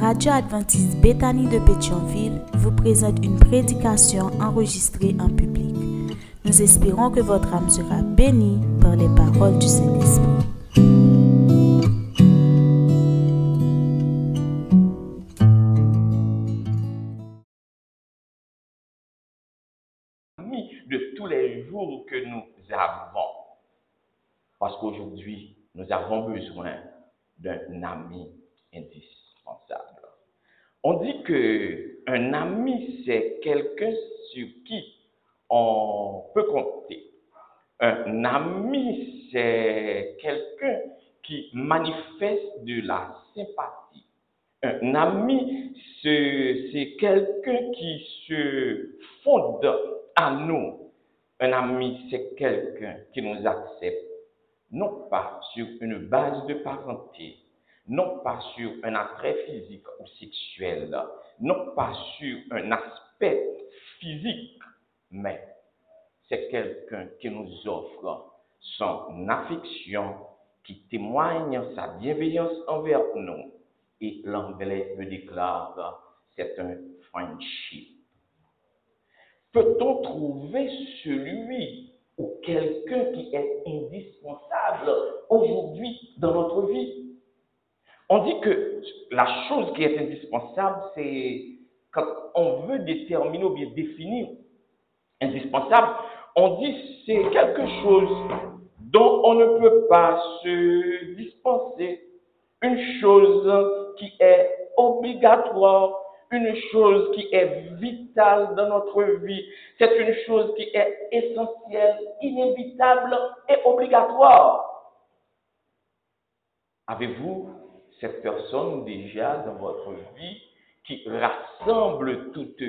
Radio adventiste Béthanie de Pétionville vous présente une prédication enregistrée en public. Nous espérons que votre âme sera bénie par les paroles du Saint-Esprit. de tous les jours que nous avons. Parce qu'aujourd'hui, nous avons besoin d'un ami indispensable. On dit que un ami, c'est quelqu'un sur qui on peut compter. Un ami, c'est quelqu'un qui manifeste de la sympathie. Un ami, c'est quelqu'un qui se fonde à nous. Un ami, c'est quelqu'un qui nous accepte, non pas sur une base de parenté, non pas sur un attrait physique ou sexuel, non pas sur un aspect physique, mais c'est quelqu'un qui nous offre son affection, qui témoigne sa bienveillance envers nous. Et l'anglais me déclare, c'est un friendship. Peut-on trouver celui ou quelqu'un qui est indispensable aujourd'hui dans notre vie? On dit que la chose qui est indispensable, c'est quand on veut déterminer ou bien définir indispensable, on dit c'est quelque chose dont on ne peut pas se dispenser, une chose qui est obligatoire, une chose qui est vitale dans notre vie. C'est une chose qui est essentielle, inévitable et obligatoire. Avez-vous cette personne déjà dans votre vie qui rassemble toutes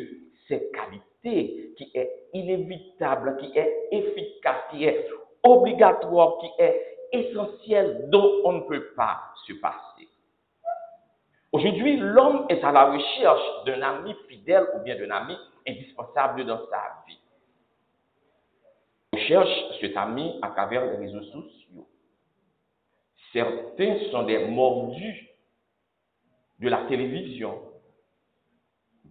ces qualités, qui est inévitable, qui est efficace, qui est obligatoire, qui est essentielle, dont on ne peut pas se passer Aujourd'hui, l'homme est à la recherche d'un ami fidèle ou bien d'un ami indispensable dans sa vie. Il cherche cet ami à travers les réseaux sociaux. Certains sont des mordus de la télévision,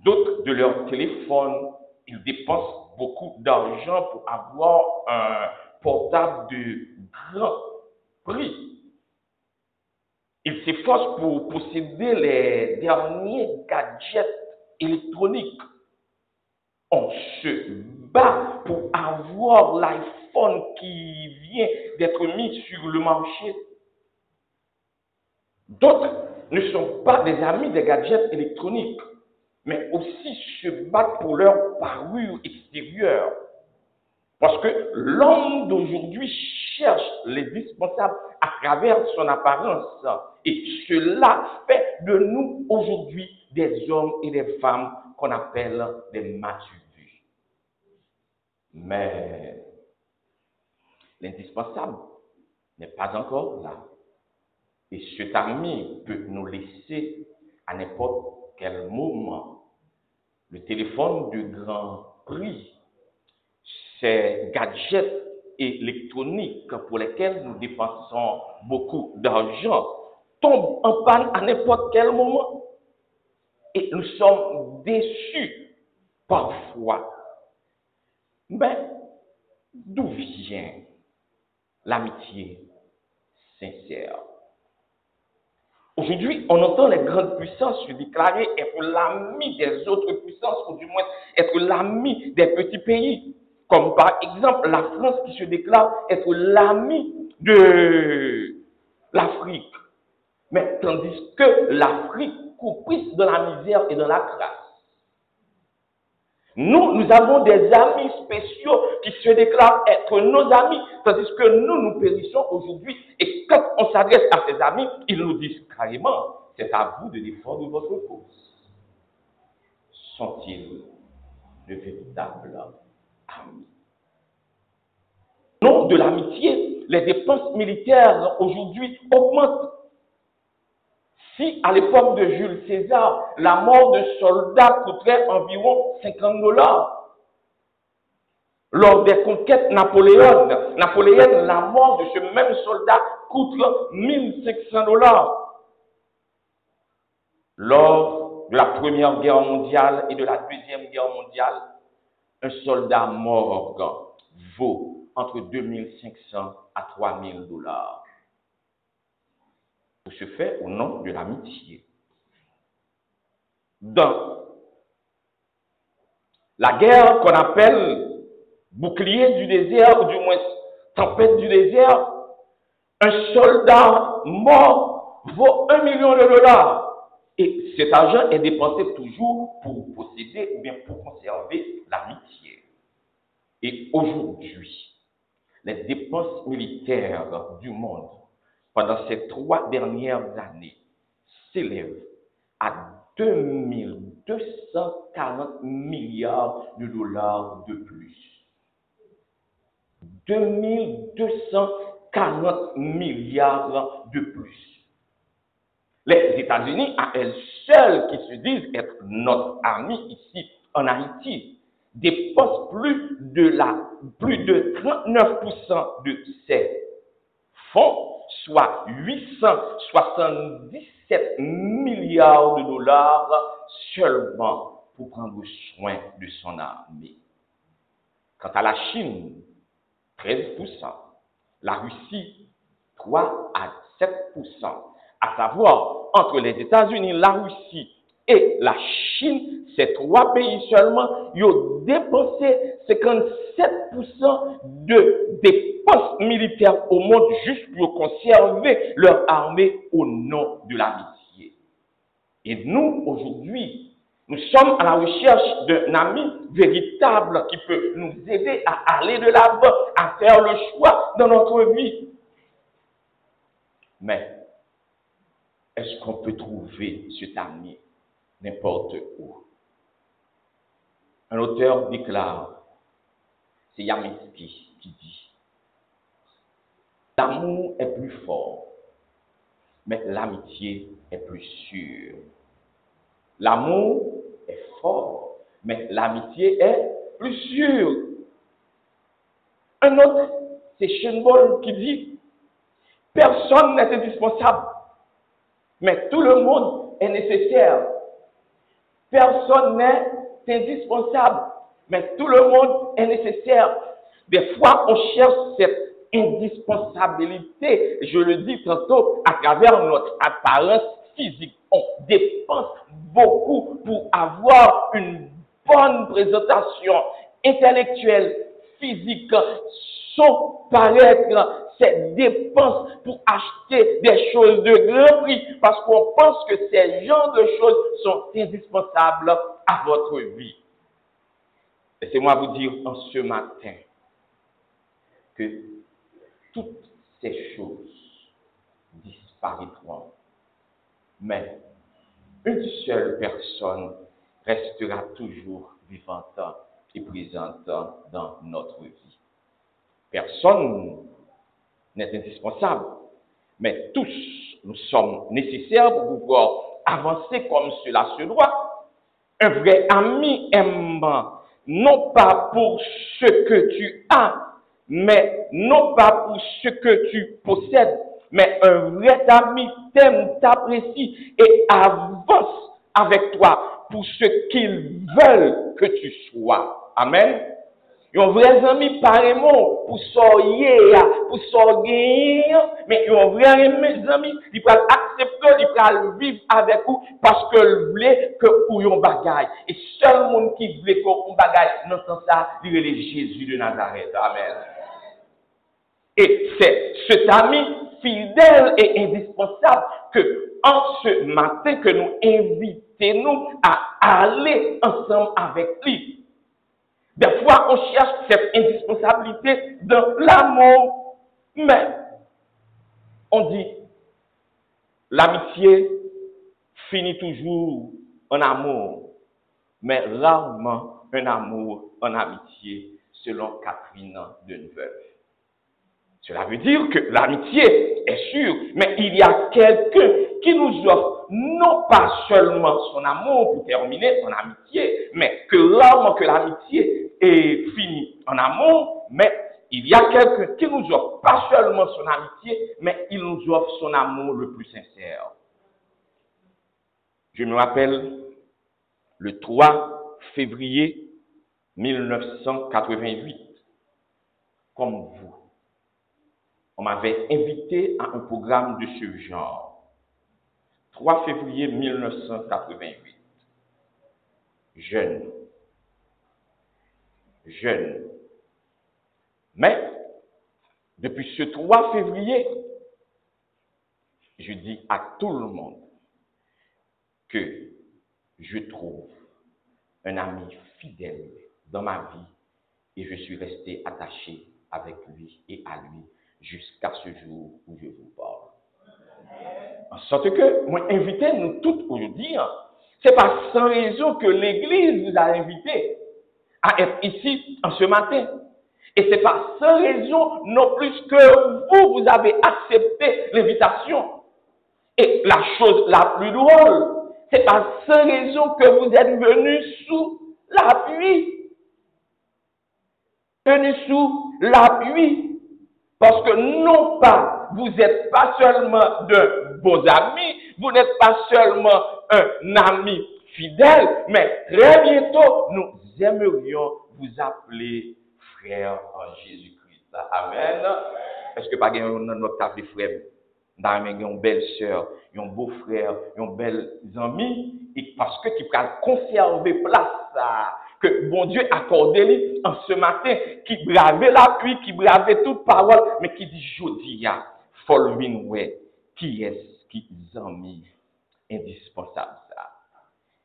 d'autres de leur téléphone. Ils dépensent beaucoup d'argent pour avoir un portable de grand prix. Ils s'efforcent pour posséder les derniers gadgets électroniques. On se bat pour avoir l'iPhone qui vient d'être mis sur le marché. D'autres ne sont pas des amis des gadgets électroniques, mais aussi se battent pour leur parure extérieure. Parce que l'homme d'aujourd'hui cherche l'indispensable à travers son apparence. Et cela fait de nous aujourd'hui des hommes et des femmes qu'on appelle des matures. Mais l'indispensable n'est pas encore là. Et cet ami peut nous laisser à n'importe quel moment le téléphone de grand prix, ces gadgets électroniques pour lesquels nous dépensons beaucoup d'argent tombent en panne à n'importe quel moment. Et nous sommes déçus parfois. Mais d'où vient l'amitié sincère? Aujourd'hui, on entend les grandes puissances se déclarer être l'ami des autres puissances, ou du moins être l'ami des petits pays. Comme par exemple la France qui se déclare être l'ami de l'Afrique. Mais tandis que l'Afrique couprisse de la misère et de la grâce. Nous, nous avons des amis spéciaux qui se déclarent être nos amis, tandis que nous, nous périssons aujourd'hui. Et quand on s'adresse à ces amis, ils nous disent carrément, c'est à vous de défendre votre cause. Sont-ils de véritables amis? Nom de l'amitié, les dépenses militaires aujourd'hui augmentent. Si à l'époque de Jules César, la mort de soldats coûterait environ 50 dollars, lors des conquêtes napoléoniennes, Napoléon, la mort de ce même soldat coûte 1500 dollars. Lors de la Première Guerre mondiale et de la Deuxième Guerre mondiale, un soldat mort vaut entre 2500 à 3000 dollars. Se fait au nom de l'amitié. Dans la guerre qu'on appelle bouclier du désert, ou du moins tempête du désert, un soldat mort vaut un million de dollars. Et cet argent est dépensé toujours pour posséder ou bien pour conserver l'amitié. Et aujourd'hui, les dépenses militaires du monde pendant ces trois dernières années s'élèvent à 2240 milliards de dollars de plus. 2240 milliards de plus. Les États-Unis, à elles seules, qui se disent être notre ami ici en Haïti, dépensent plus de la, plus de 39% de ces soit 877 milliards de dollars seulement pour prendre soin de son armée. Quant à la Chine, 13%, la Russie, 3 à 7%, à savoir entre les États-Unis, la Russie et la Chine, ces trois pays seulement, ils ont dépensé 57% de dépenses militaires au monde juste pour conserver leur armée au nom de l'amitié. Et nous, aujourd'hui, nous sommes à la recherche d'un ami véritable qui peut nous aider à aller de l'avant, à faire le choix dans notre vie. Mais est-ce qu'on peut trouver cet ami n'importe où Un auteur déclare, c'est Yamiski qui dit, l'amour est plus fort, mais l'amitié est plus sûre. L'amour est fort, mais l'amitié est plus sûre. Un autre, c'est Shenbol qui dit, personne n'est indispensable mais tout le monde est nécessaire. Personne n'est indispensable, mais tout le monde est nécessaire. Des fois, on cherche cette indispensabilité, je le dis tantôt, à travers notre apparence physique. On dépense beaucoup pour avoir une bonne présentation intellectuelle, physique, son paraître ces dépenses pour acheter des choses de grand prix parce qu'on pense que ces genres de choses sont indispensables à votre vie. Laissez-moi vous dire en ce matin que toutes ces choses disparaîtront, mais une seule personne restera toujours vivante et présente dans notre vie. Personne n'est indispensable. Mais tous, nous sommes nécessaires pour pouvoir avancer comme cela se doit. Un vrai ami aime non pas pour ce que tu as, mais non pas pour ce que tu possèdes, mais un vrai ami t'aime, t'apprécie et avance avec toi pour ce qu'ils veulent que tu sois. Amen. Yon vre zami paremon pou soye ya, pou soye ya, men yon vre zami li pral aksepte, li pral viv avek ou, paske l vle ke ou yon bagay. E sol moun ki vle ko ou bagay, non san sa, li vle Jésus de Nazaret. Amen. E se, se zami fidel e indispensable ke an se maten ke nou invite nou a ale ansam avek li. Des fois, on cherche cette indispensabilité de l'amour, mais on dit, l'amitié finit toujours en amour, mais rarement un amour en amitié, selon Catherine de Neuve. Cela veut dire que l'amitié est sûre, mais il y a quelqu'un qui nous offre non pas seulement son amour pour terminer son amitié, mais que l'homme, que l'amitié est fini en amour, mais il y a quelqu'un qui nous offre pas seulement son amitié, mais il nous offre son amour le plus sincère. Je me rappelle le 3 février 1988, comme vous, on m'avait invité à un programme de ce genre. 3 février 1988. Jeune. Jeune. Mais, depuis ce 3 février, je dis à tout le monde que je trouve un ami fidèle dans ma vie et je suis resté attaché avec lui et à lui jusqu'à ce jour où je vous parle. En sorte que, moi, invitez nous toutes aujourd'hui, c'est pas sans raison que l'Église vous a invité à être ici en ce matin. Et c'est pas sans raison non plus que vous, vous avez accepté l'invitation. Et la chose la plus drôle, c'est pas sans raison que vous êtes venu sous l'appui. Venu sous l'appui parce que non pas, vous n'êtes pas seulement de beaux amis, vous n'êtes pas seulement un ami fidèle, mais très bientôt, nous aimerions vous appeler frère en Jésus-Christ. Amen. Est-ce que pas notre table frère? Dans une belle sœur, un beau frère, un bel ami, et parce que tu peux conserver place ça que bon Dieu accordé en ce matin, qui bravait la pluie, qui bravait toute parole, mais qui dit, Jodia, following way, qui est-ce qui mis indispensable ça?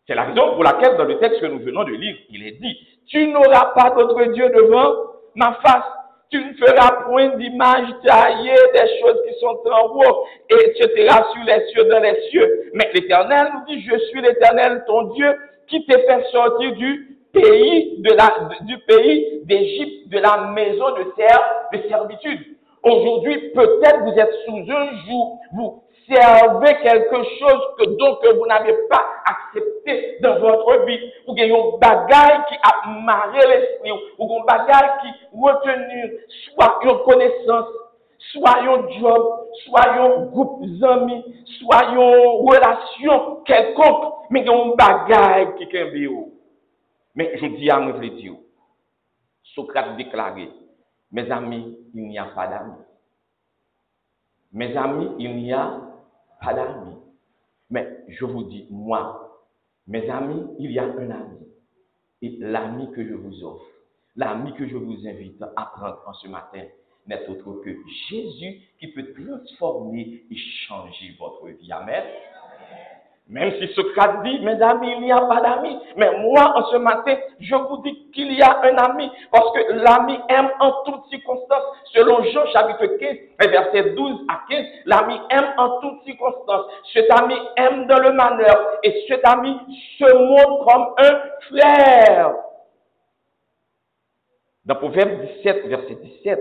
C'est la raison pour laquelle dans le texte que nous venons de lire, il est dit, tu n'auras pas d'autre Dieu devant ma face. Tu ne feras point d'image taillée des choses qui sont en haut, etc., sur les cieux, dans les cieux. Mais l'Éternel nous dit, je suis l'Éternel, ton Dieu, qui t'ai fait sortir du pays de la, du pays d'Égypte, de la maison de, de servitude. Aujourd'hui, peut-être vous êtes sous un jour, vous servez quelque chose que donc vous n'avez pas accepté dans votre vie. Ou qu'il y a un bagage qui a marré l'esprit, ou un bagage qui retenu, soit une connaissance, soit un job, soit un groupe d'amis, soit une relation quelconque, mais un bagage qui est mais je dis à dire, Socrate déclarait, mes amis, il n'y a pas d'amis. Mes amis, il n'y a pas d'amis. Mais je vous dis, moi, mes amis, il y a un ami. Et l'ami que je vous offre, l'ami que je vous invite à prendre en ce matin, n'est autre que Jésus qui peut transformer et changer votre vie. Amen. Même si Socrate dit, mes amis, il n'y a pas d'amis. Mais moi, en ce matin, je vous dis qu'il y a un ami. Parce que l'ami aime en toutes circonstances. Selon Jean chapitre 15, verset 12 à 15, l'ami aime en toutes circonstances. Cet ami aime dans le malheur. Et cet ami se montre comme un frère. Dans Proverbe 17, verset 17,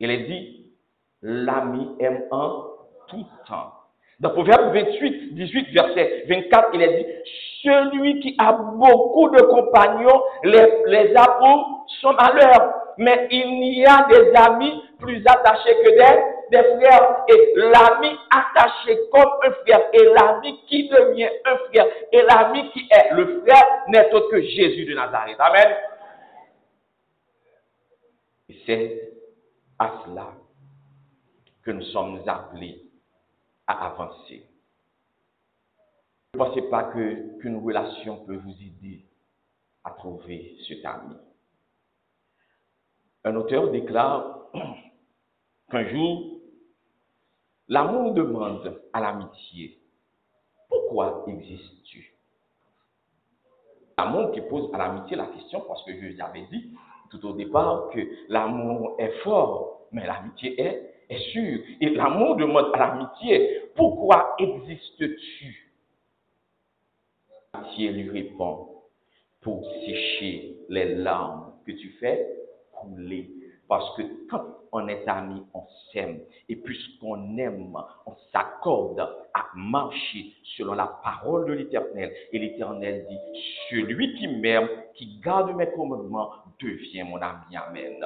il est dit, l'ami aime en tout temps. Dans Proverbe 28, 18, verset 24, il est dit, celui qui a beaucoup de compagnons, les, les sont à l'heure. Mais il y a des amis plus attachés que des, des frères. Et l'ami attaché comme un frère, et l'ami qui devient un frère, et l'ami qui est le frère n'est autre que Jésus de Nazareth. Amen. C'est à cela que nous sommes appelés avancer. Ne pensez pas qu'une relation peut vous aider à trouver cet ami. Un auteur déclare qu'un jour, l'amour demande à l'amitié, pourquoi existes-tu? L'amour qui pose à l'amitié la question, parce que je vous avais dit tout au départ que l'amour est fort, mais l'amitié est sûr. Et l'amour demande à l'amitié, pourquoi existes-tu L'amitié lui répond, pour sécher les larmes que tu fais couler. Parce que quand on est amis, on s'aime. Et puisqu'on aime, on s'accorde à marcher selon la parole de l'Éternel. Et l'Éternel dit, celui qui m'aime, qui garde mes commandements, devient mon ami. Amen.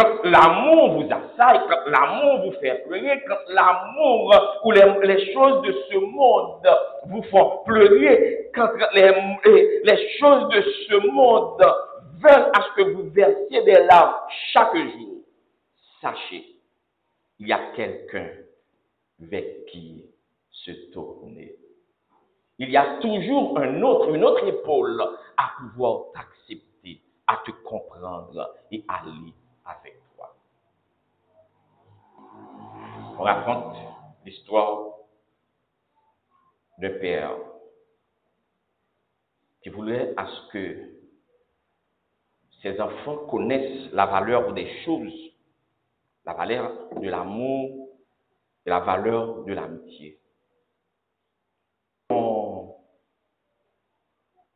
Quand l'amour vous assaille, quand l'amour vous fait pleurer, quand l'amour ou les, choses de ce monde vous font pleurer, quand les, choses de ce monde veulent à ce que vous versiez des larmes chaque jour, sachez, il y a quelqu'un vers qui se tourner. Il y a toujours un autre, une autre épaule à pouvoir t'accepter, à te comprendre et à aller avec toi. On raconte l'histoire d'un père qui voulait à ce que ses enfants connaissent la valeur des choses, la valeur de l'amour et la valeur de l'amitié.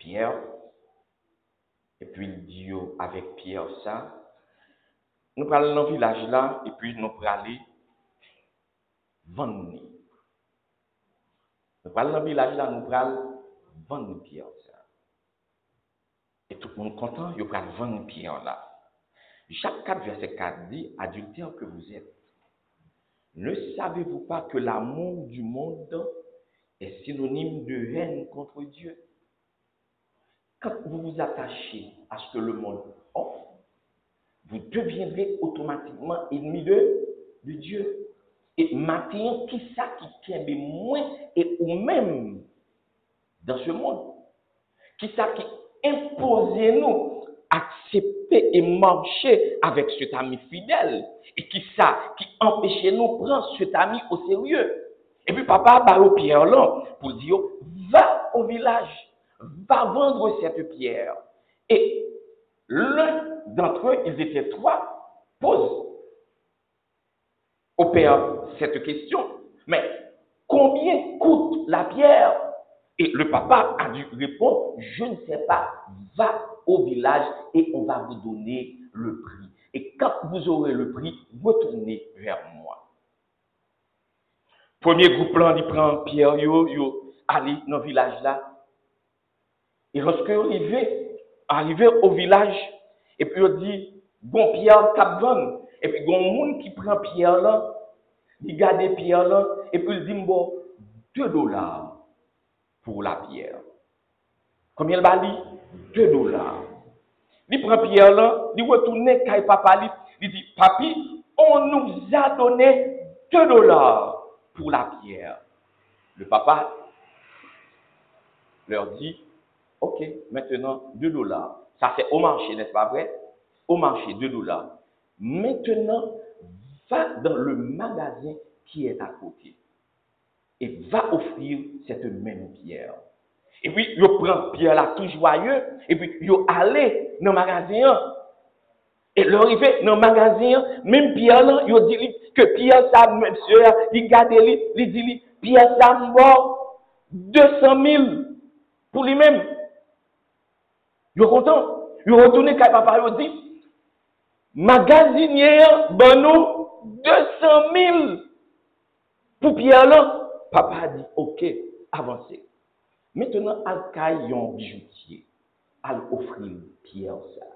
Pierre, et puis il dit avec Pierre ça, nous allons dans le village là, et puis nous allons vendre. Nous allons dans le village là, nous allons vendre Pierre. Et tout le monde content, nous allons vendre Pierre là. Jacques 4, verset 4 dit, adultère que vous êtes, ne savez-vous pas que l'amour du monde est synonyme de haine contre Dieu? Quand vous vous attachez à ce que le monde offre, vous deviendrez automatiquement ennemi de, Dieu. Et maintenant, qui ça qui tient moins et ou même dans ce monde? Qui ça qui impose nous accepter et marcher avec cet ami fidèle? Et qui ça qui empêche nous prendre cet ami au sérieux? Et puis papa a au pierre là pour dire, va au village, va vendre cette pierre. Et l'un d'entre eux, ils étaient trois, pose au père cette question. Mais combien coûte la pierre Et le papa a dû répondre, je ne sais pas, va au village et on va vous donner le prix. Et quand vous aurez le prix, retournez vers moi. Premier groupe là, il prend Pierre, yo, yo, allez dans le village là. Et lorsque arrivé, arrivé au village, et puis il dit, bon Pierre cap Et puis il y a un monde qui prend Pierre là, il garde Pierre là, et puis il dit, bon, 2 dollars pour la pierre. Combien il va dire 2 dollars. Il prend Pierre là, il retourne à papa, il dit, papi, on nous a donné 2 dollars pour la pierre. Le papa leur dit, ok, maintenant 2 dollars. Ça, c'est au marché, n'est-ce pas vrai? Au marché, 2 dollars. Maintenant, va dans le magasin qui est à côté et va offrir cette même pierre. Et puis, il prend pierre là tout joyeux, et puis il allé dans le magasin. Et l'arrivée dans le magasin, même pierre là, il dit que pierre ça, monsieur, il garde il dit pierre ça, 200 000 pour lui-même. Yo kontan. Yo retourne kay papa yo di, magazinye ban nou 200 mil pou piya lan. Papa di, ok, avanse. Metenan al kay yon bijoutier, al ofri piya sa.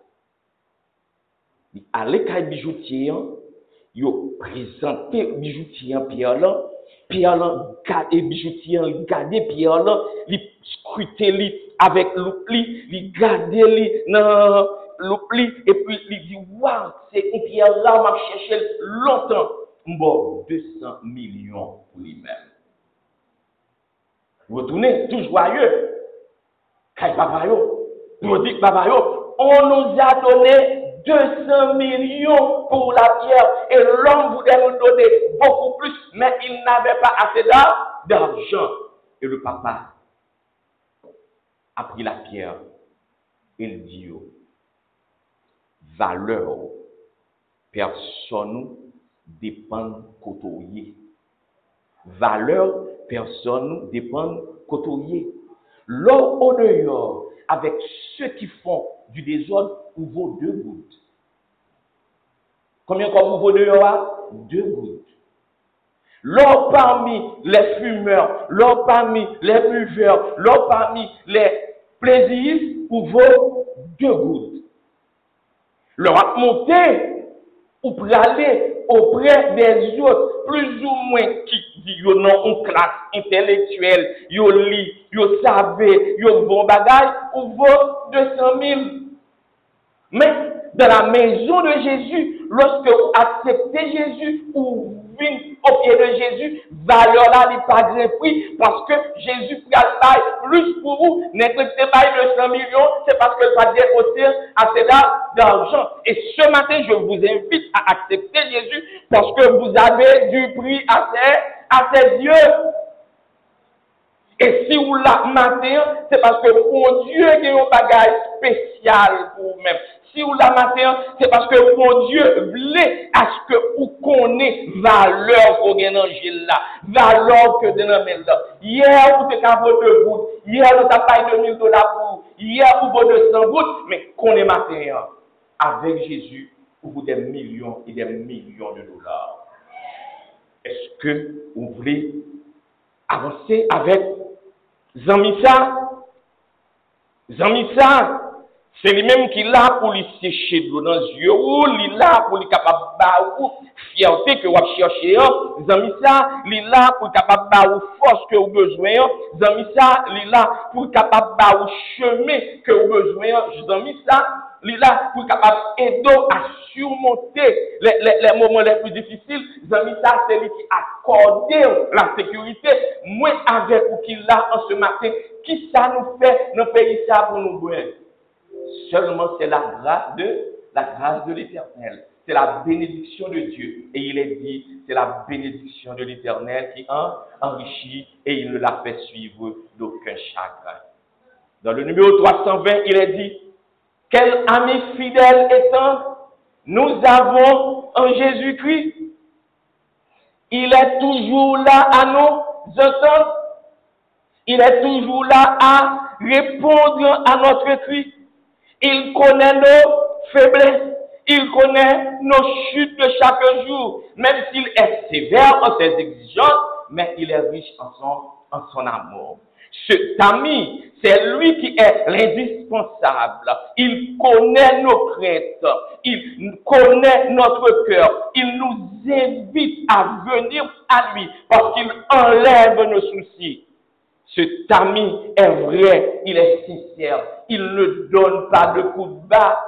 Di ale kay bijoutier, yo prezante bijoutier piya lan, piya lan gade bijoutier, gade piya lan, li skrute li avec l'oubli, il gardé lui l'oubli, et puis il dit, waouh, c'est une pierre là, m'a cherché longtemps. Bon, 200 millions pour lui-même. Retournez tout joyeux. Quand papa yo, papa on nous a donné 200 millions pour la pierre et l'homme voulait nous donner beaucoup plus, mais il n'avait pas assez d'argent. Et le papa a pris la pierre il dit, valeur, personne dépend côtoyer. Valeur, personne dépend côtoyer. L'or au dehors, avec ceux qui font du désordre, ou vaut deux gouttes. Combien comme vous vaut dehors Deux gouttes. L'or parmi les fumeurs, l'or parmi les buveurs, l'or parmi les plaisir pour vos deux gouttes. Leur a monté ou pour aller auprès des autres, plus ou moins qui yo non une classe intellectuelle, yo lit, yo savait, yo bon bagay, ou vaut 200 000. Mais dans la maison de Jésus, lorsque vous acceptez Jésus, ou au pied de Jésus, valeur là n'est pas prix, parce que Jésus le plus pour vous. N'acceptez pas de 100 millions, c'est parce que ça déposer assez d'argent. Et ce matin, je vous invite à accepter Jésus, parce que vous avez du prix à à ses yeux. Et si vous la matin, c'est parce que mon Dieu a un bagage spécial pour vous-même. Si vous la matin, c'est parce que mon Dieu voulait à ce que vous connaissez valeur qu'on a dans là, valeur que dans là. Hier, vous avez de gouttes, hier, vous avez payé 2000 dollars pour hier, vous avez 200 gouttes, mais qu'on est matin, avec Jésus, vous des millions et des millions de dollars. Est-ce que vous voulez avancer avec Zanmisa, zanmisa, se li menm ki la pou li seche dlo nan zyo ou, li la pou li kapap ba ou fiyante ke wap chershe yo, zanmisa, li la pou kapap ba ou fos ke ou bezwen yo, zanmisa, li la pou kapap ba ou cheme ke ou bezwen yo, zanmisa, il là pour capable aider à surmonter les, les, les, moments les plus difficiles, zami ça, c'est lui qui accorde la sécurité, moi avec vous qui là en ce matin, qui ça nous fait, nous payer ça pour nous boire. Seulement c'est la grâce de la grâce de l'Éternel. C'est la bénédiction de Dieu. Et il est dit, c'est la bénédiction de l'Éternel qui enrichit et il ne la fait suivre d'aucun chagrin. Dans le numéro 320, il est dit, quel ami fidèle étant nous avons en Jésus-Christ. Il est toujours là à nous entendre. Il est toujours là à répondre à notre cri. Il connaît nos faiblesses. Il connaît nos chutes de chaque jour. Même s'il est sévère en ses exigences, mais il est riche en son, en son amour. Cet ami, c'est lui qui est l'indispensable. Il connaît nos craintes. Il connaît notre cœur. Il nous invite à venir à lui parce qu'il enlève nos soucis. Cet ami est vrai, il est sincère, il ne donne pas de coup de bas.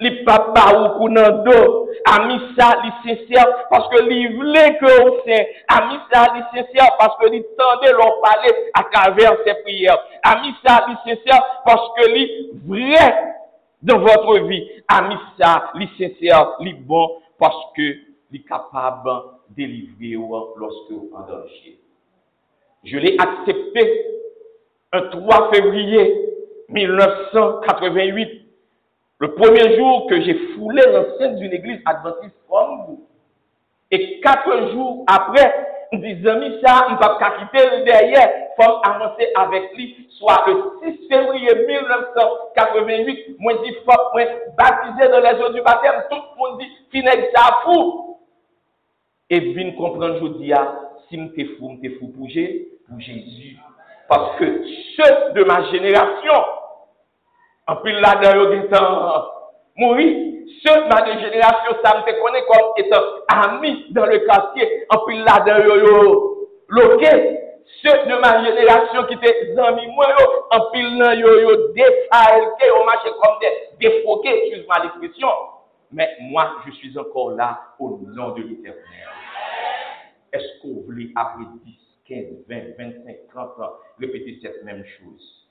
Les papa ou coup dos, ami ça, il sincère parce que il voulait que on sait. Ami ça, il sincère parce que il tendait leur parler à travers ses prières. Ami ça, il sincère parce que il vrai dans votre vie. Ami ça, il sincère, il bon parce que il est capable de délivrer lorsque vous en danger. Je l'ai accepté un 3 février 1988, le premier jour que j'ai foulé l'enceinte d'une église adventiste comme vous. Et quatre jours après, me dit, amis, ça, on va quitter derrière, faut avancer avec lui, soit le 6 février 1988, moi dit, faut, moi, baptisé dans les eaux du baptême, tout le monde dit, qui ça fou. Et vient comprendre, je dis, si je suis fou, je suis fou pour Jésus. Parce que ceux de ma génération, en plus là-dedans, ils ont mourir. Ceux de ma génération, ça me fait connaître comme étant ami dans le quartier. En plus là-dedans, yo, loqué. Ceux de ma génération qui étaient amis, moi, en plus là, yo, yo, défalqué, on marchait comme des défoqués, excuse-moi l'expression. Mais moi, je suis encore là au nom de l'éternel. Est-ce qu'on voulait après 10, 15, 20, 25, 30 ans répéter cette même chose?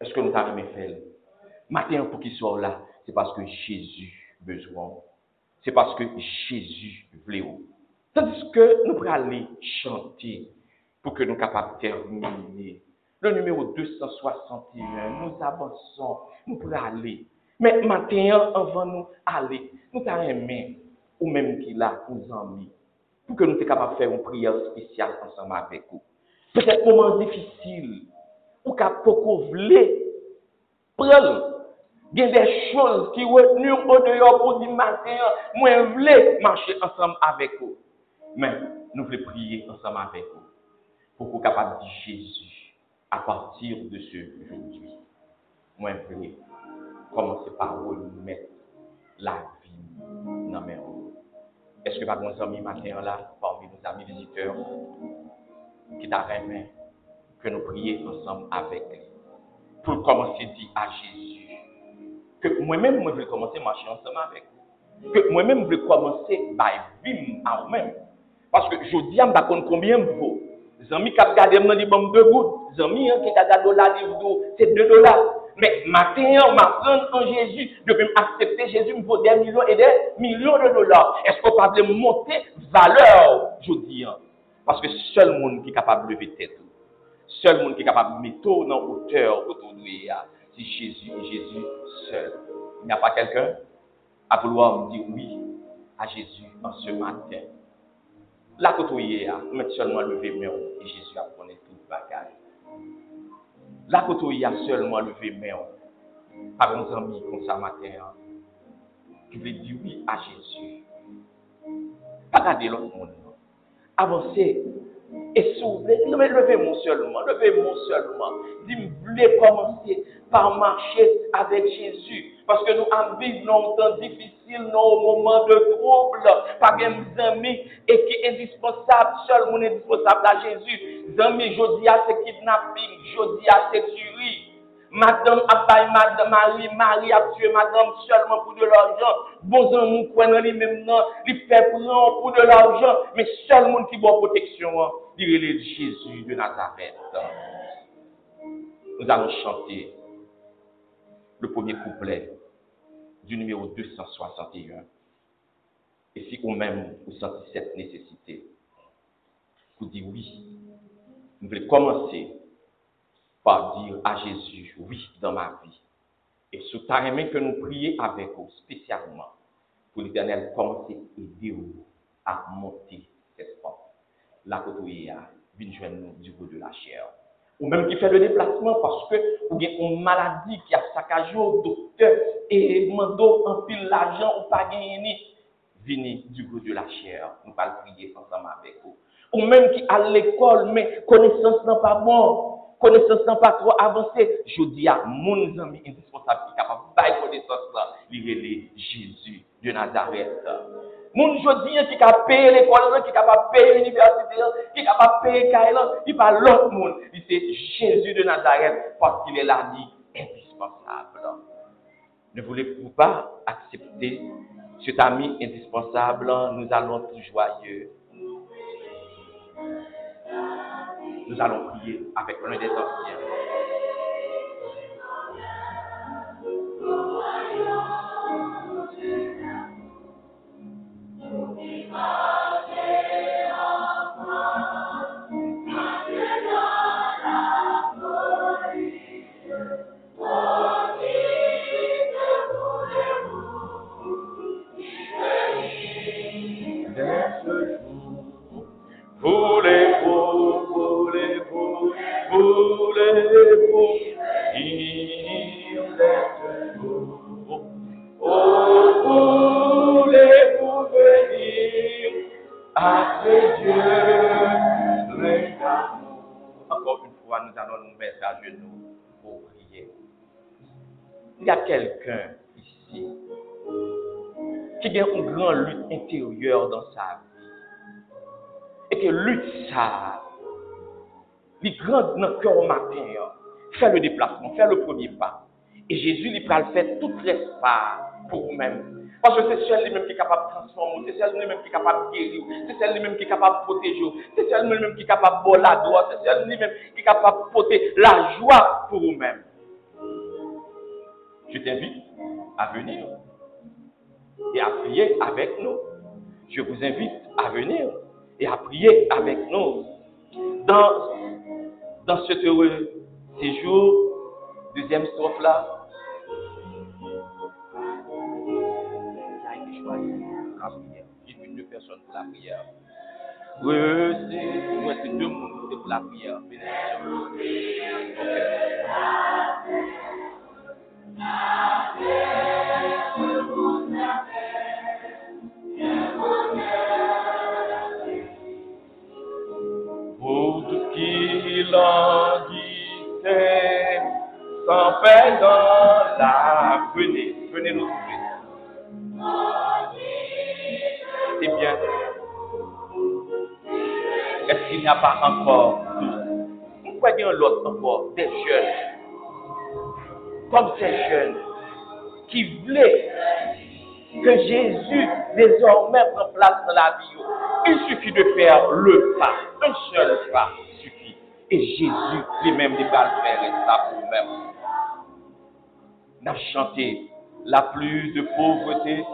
Est-ce que nous avons fait? Matin, pour qu'il soit là, c'est parce que Jésus besoin. C'est parce que Jésus voulait. Tandis que nous pourrions aller chanter pour que nous capables terminer. Le numéro 261, nous avançons, nous pourrions aller. Mais matin, avant nous aller, nous avons ou même qu'il a, nous amis pour que nous soyons capables de faire une prière spéciale ensemble avec vous. Peut-être un moment difficile, ou ka poko vle prel. Gen de chouz ki wetnu ou deyo pou di maten, mwen vle manche ansam avek ou. Men, nou vle priye ansam avek ou. Pou kou kapab di Jésus a patir de se joudi. Mwen vle komanse pa ou nou met la vi nan men ou. Eske pa kon zami maten la, parmi nou zami viziteur, ki ta remen ke nou priye ansam avek li. Pou komanse di a Jezu. Ke mwen men mwen vle komanse manche ansam avek. Ke mwen men mwen vle komanse bay vim a ou men. Paske jodi am bakon konbyen mvo. Zami kap gade mnen li bom de gout. Zami ki gade dola li vdo, se de dola. Men matin an, ma pren an Jezu, depi m aksepte Jezu mvo de milyon e de milyon de dola. Esko pa vle monte valeur jodi an. Paske sel moun ki kapab leve tetou. Sel moun ki kapab meto nan oteur koto nou ya. Si Jésus et Jésus seul. Il n'y a pas quelqu'un à vouloir dire oui à Jésus en ce matin. La koto ya, met seulement lever main et Jésus a connaît tout bagage. La koto ya seulement lever main. Par un ami comme ça matin, qui veut dire oui à Jésus. Pas garder l'autre monde. Et s'ouvrir. Non, mais levez-moi seulement, levez-moi seulement. Dis, voulez commencer par marcher avec Jésus. Parce que nous avons vécu dans un temps difficile, dans un moment de trouble. Pas des amis et qui est indispensable, seul mon indispensable à Jésus. Amis, je dis à ce kidnapping, je dis à cette tuerie. Madame a madame Marie, Marie a tué madame seulement pour de l'argent. Bon amour, quoi dans lui même non, il fait prendre pour de l'argent, mais seul monde qui boit protection, il est Jésus de Nazareth. Nous allons chanter le premier couplet du numéro 261. Et si vous-même vous sentez cette nécessité, vous dites oui, vous voulez commencer par dire à Jésus, oui, dans ma vie. Et sous ta main que nous prions avec vous, spécialement, pour l'éternel commencer à aider à monter cette porte. La côté à nous du bout de la chair. Ou même qui fait le déplacement parce que vous avez une maladie qui a saccagé au docteur et demandé un pile l'argent ou pas gagné. Venez du bout de la chair. Nous allons prier ensemble avec vous. Ou même qui à l'école, mais connaissance n'est pas bon connaissance n'a pas trop avancé. Je dis à mon ami indispensable qui est capable de connaissance là, il Jésus de Nazareth. Mon je dis qui de payer l'école, qui est capable payer l'université, qui est capable payer Kailan, il pas l'autre monde. Il c'est Jésus de Nazareth parce qu'il est là, indispensable. Ne voulez-vous pas accepter cet ami indispensable? Nous allons tout joyeux. Nous allons prier avec l'un des anciens. Il y a quelqu'un ici qui a une grande lutte intérieure dans sa vie et que lutte ça, grands dans le cœur au matin, faire le déplacement, faire le premier pas. Et Jésus, va le faire tout pas pour vous-même. Parce que c'est celui lui-même qui est capable de transformer, c'est celui lui-même qui est capable de guérir, c'est celui lui-même qui est capable de protéger, c'est celui lui-même qui est capable de boire la droite, c'est celui lui-même qui est capable de porter la joie pour vous-même. Je t'invite à venir et à prier avec nous. Je vous invite à venir et à prier avec nous dans, dans cet heureux séjour, deuxième strophe là. Été choisi pour la prière. Oui, c'est deux mondes pour la prière. dans la... Venez, venez nous trouver. C'est bien. Est-ce qu'il n'y a pas encore Pourquoi il l'autre encore Des jeunes. Comme ces jeunes qui voulaient que Jésus désormais prend place dans la vie. Il suffit de faire le pas, un seul pas suffit. Et Jésus lui-même, il va le faire et ça pour lui-même. On a chanté la plus de pauvreté.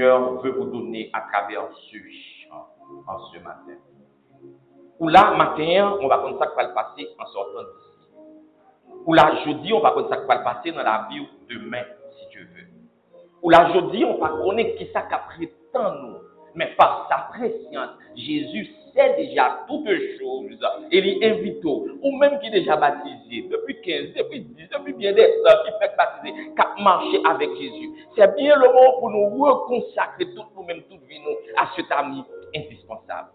Seigneur veut vous donner à travers ce en ce matin. Ou là, matin, on va comme ça va le passer en sortant d'ici. Ou là, jeudi, on va comme ça va le passer dans la vie demain, si Dieu veut. Ou là, jeudi, on va connaître qui ça pris tant nous. Mais par sa préscience, Jésus sait déjà toutes choses. Il invite, ou même qui est déjà baptisé, depuis 15, depuis 10, depuis bien des heures, qui fait baptiser, qui marché avec Jésus. C'est bien le moment pour nous reconsacrer tout nous-mêmes, toute vie, nous, à cet ami indispensable.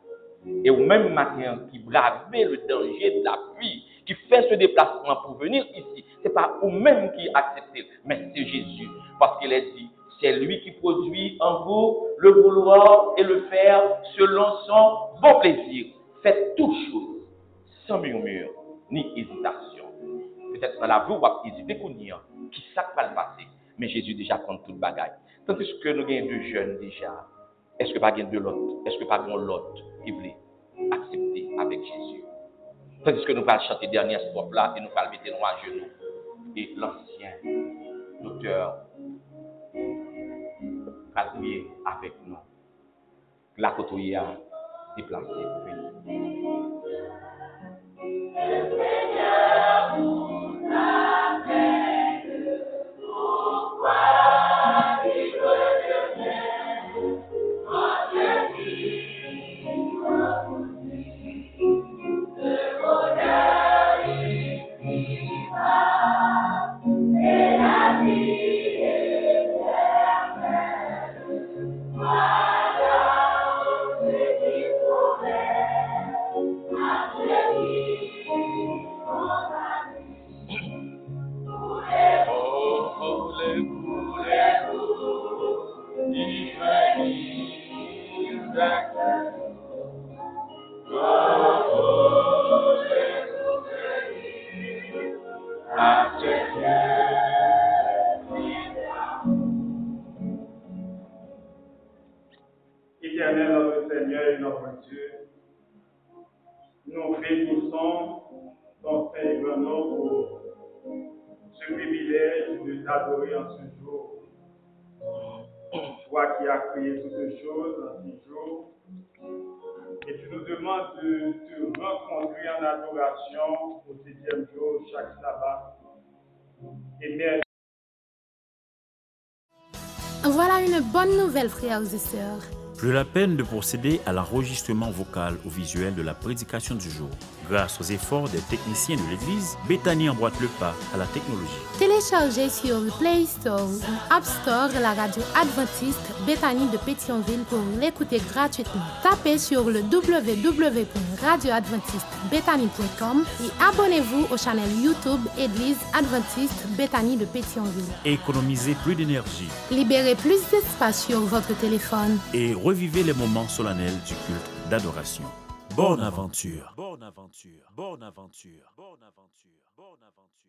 Et au même matin, qui bravait le danger de la pluie, qui fait ce déplacement pour venir ici, ce n'est pas vous-même qui acceptez, mais c'est Jésus. Parce qu'il a dit, c'est lui qui produit en vous le vouloir et le faire selon son bon plaisir. Faites toutes choses sans murmure ni hésitation. Peut-être dans la vie, vous allez hésiter pour dire qui ça va le passer? Mais Jésus déjà prend toute bagaille. Tandis que nous avons deux jeunes déjà. Est-ce que pas de l'autre? Est-ce que pas de l'autre qui voulait accepter avec Jésus? Tandis que nous allons chanter dernière strophe là et nous allons mettre nos à genoux. Et l'ancien l'auteur kalpye avèk nou. La koto ya, di plase pou veni. Nous bénissons ton nom pour ce privilège de t'adorer en ce jour. Toi qui as créé toutes choses en six jours, et tu nous demandes de te rencontrer en adoration au sixième jour, chaque sabbat. Et merci. Voilà une bonne nouvelle, frères et sœurs. Plus la peine de procéder à l'enregistrement vocal ou visuel de la prédication du jour. Grâce aux efforts des techniciens de l'Église, Bethany emboîte le pas à la technologie. Téléchargez sur le Play Store ou App Store la radio adventiste Bethany de Pétionville pour l'écouter gratuitement. Tapez sur le www.radioadventistebethany.com et abonnez-vous au channel YouTube Église adventiste Bethany de Pétionville. Économisez plus d'énergie Libérez plus d'espace sur votre téléphone. et revivez les moments solennels du culte d'adoration. Bonne aventure. Bonne aventure. Bonne aventure. Bonne aventure. Bonne aventure.